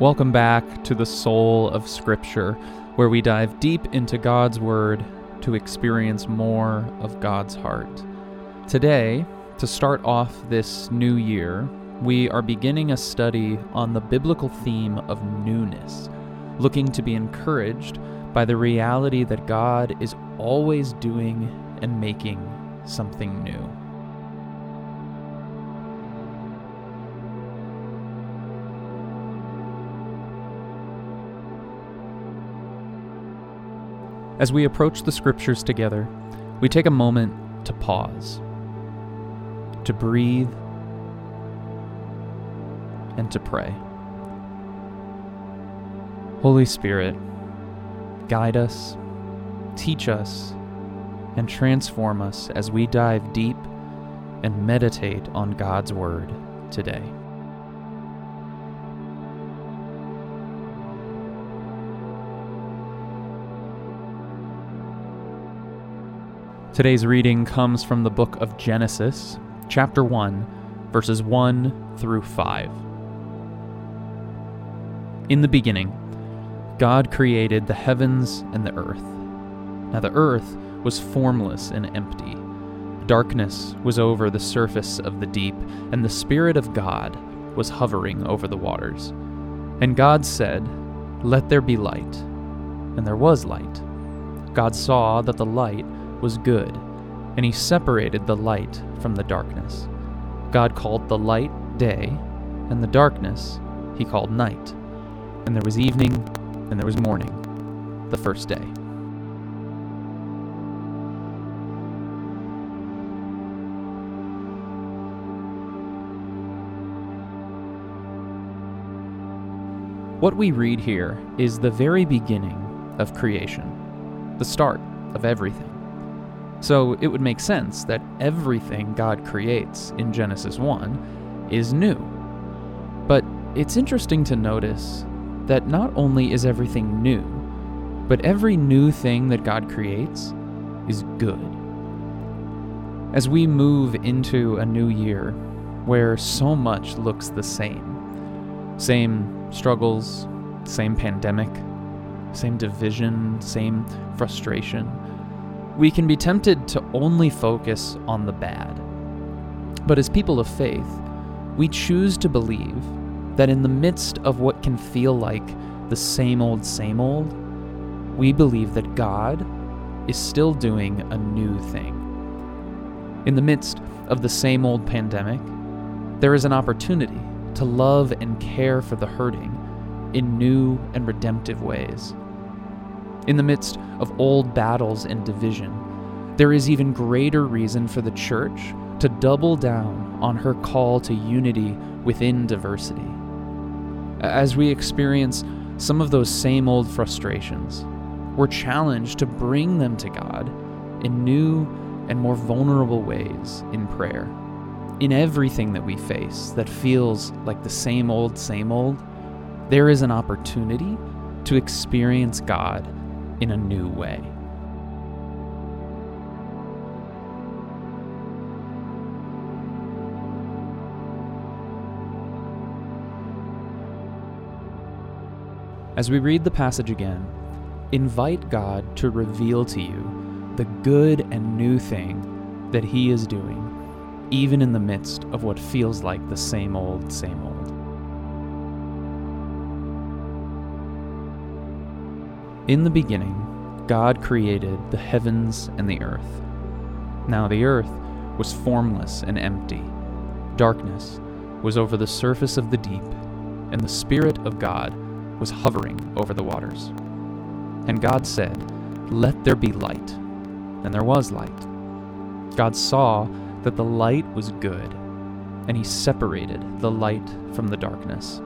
Welcome back to the soul of Scripture, where we dive deep into God's Word to experience more of God's heart. Today, to start off this new year, we are beginning a study on the biblical theme of newness, looking to be encouraged by the reality that God is always doing and making something new. As we approach the scriptures together, we take a moment to pause, to breathe, and to pray. Holy Spirit, guide us, teach us, and transform us as we dive deep and meditate on God's Word today. Today's reading comes from the book of Genesis, chapter 1, verses 1 through 5. In the beginning, God created the heavens and the earth. Now the earth was formless and empty. Darkness was over the surface of the deep, and the Spirit of God was hovering over the waters. And God said, Let there be light. And there was light. God saw that the light was good, and he separated the light from the darkness. God called the light day, and the darkness he called night. And there was evening, and there was morning, the first day. What we read here is the very beginning of creation, the start of everything. So it would make sense that everything God creates in Genesis 1 is new. But it's interesting to notice that not only is everything new, but every new thing that God creates is good. As we move into a new year where so much looks the same same struggles, same pandemic, same division, same frustration we can be tempted to only focus on the bad. But as people of faith, we choose to believe that in the midst of what can feel like the same old, same old, we believe that God is still doing a new thing. In the midst of the same old pandemic, there is an opportunity to love and care for the hurting in new and redemptive ways. In the midst of old battles and division, there is even greater reason for the church to double down on her call to unity within diversity. As we experience some of those same old frustrations, we're challenged to bring them to God in new and more vulnerable ways in prayer. In everything that we face that feels like the same old, same old, there is an opportunity to experience God in a new way. As we read the passage again, invite God to reveal to you the good and new thing that He is doing, even in the midst of what feels like the same old, same old. In the beginning, God created the heavens and the earth. Now the earth was formless and empty. Darkness was over the surface of the deep, and the Spirit of God was hovering over the waters. And God said, Let there be light. And there was light. God saw that the light was good, and he separated the light from the darkness.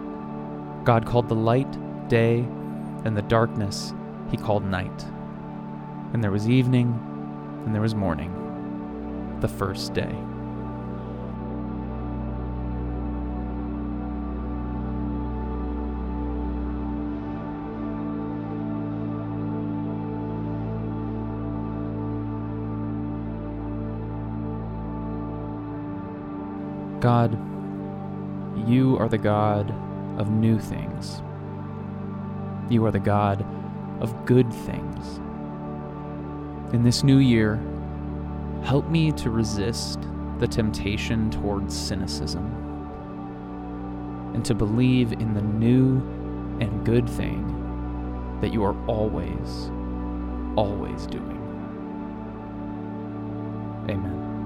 God called the light day, and the darkness he called night. And there was evening, and there was morning, the first day. God, you are the God of new things You are the God of good things. In this new year, help me to resist the temptation towards cynicism and to believe in the new and good thing that you are always, always doing. Amen.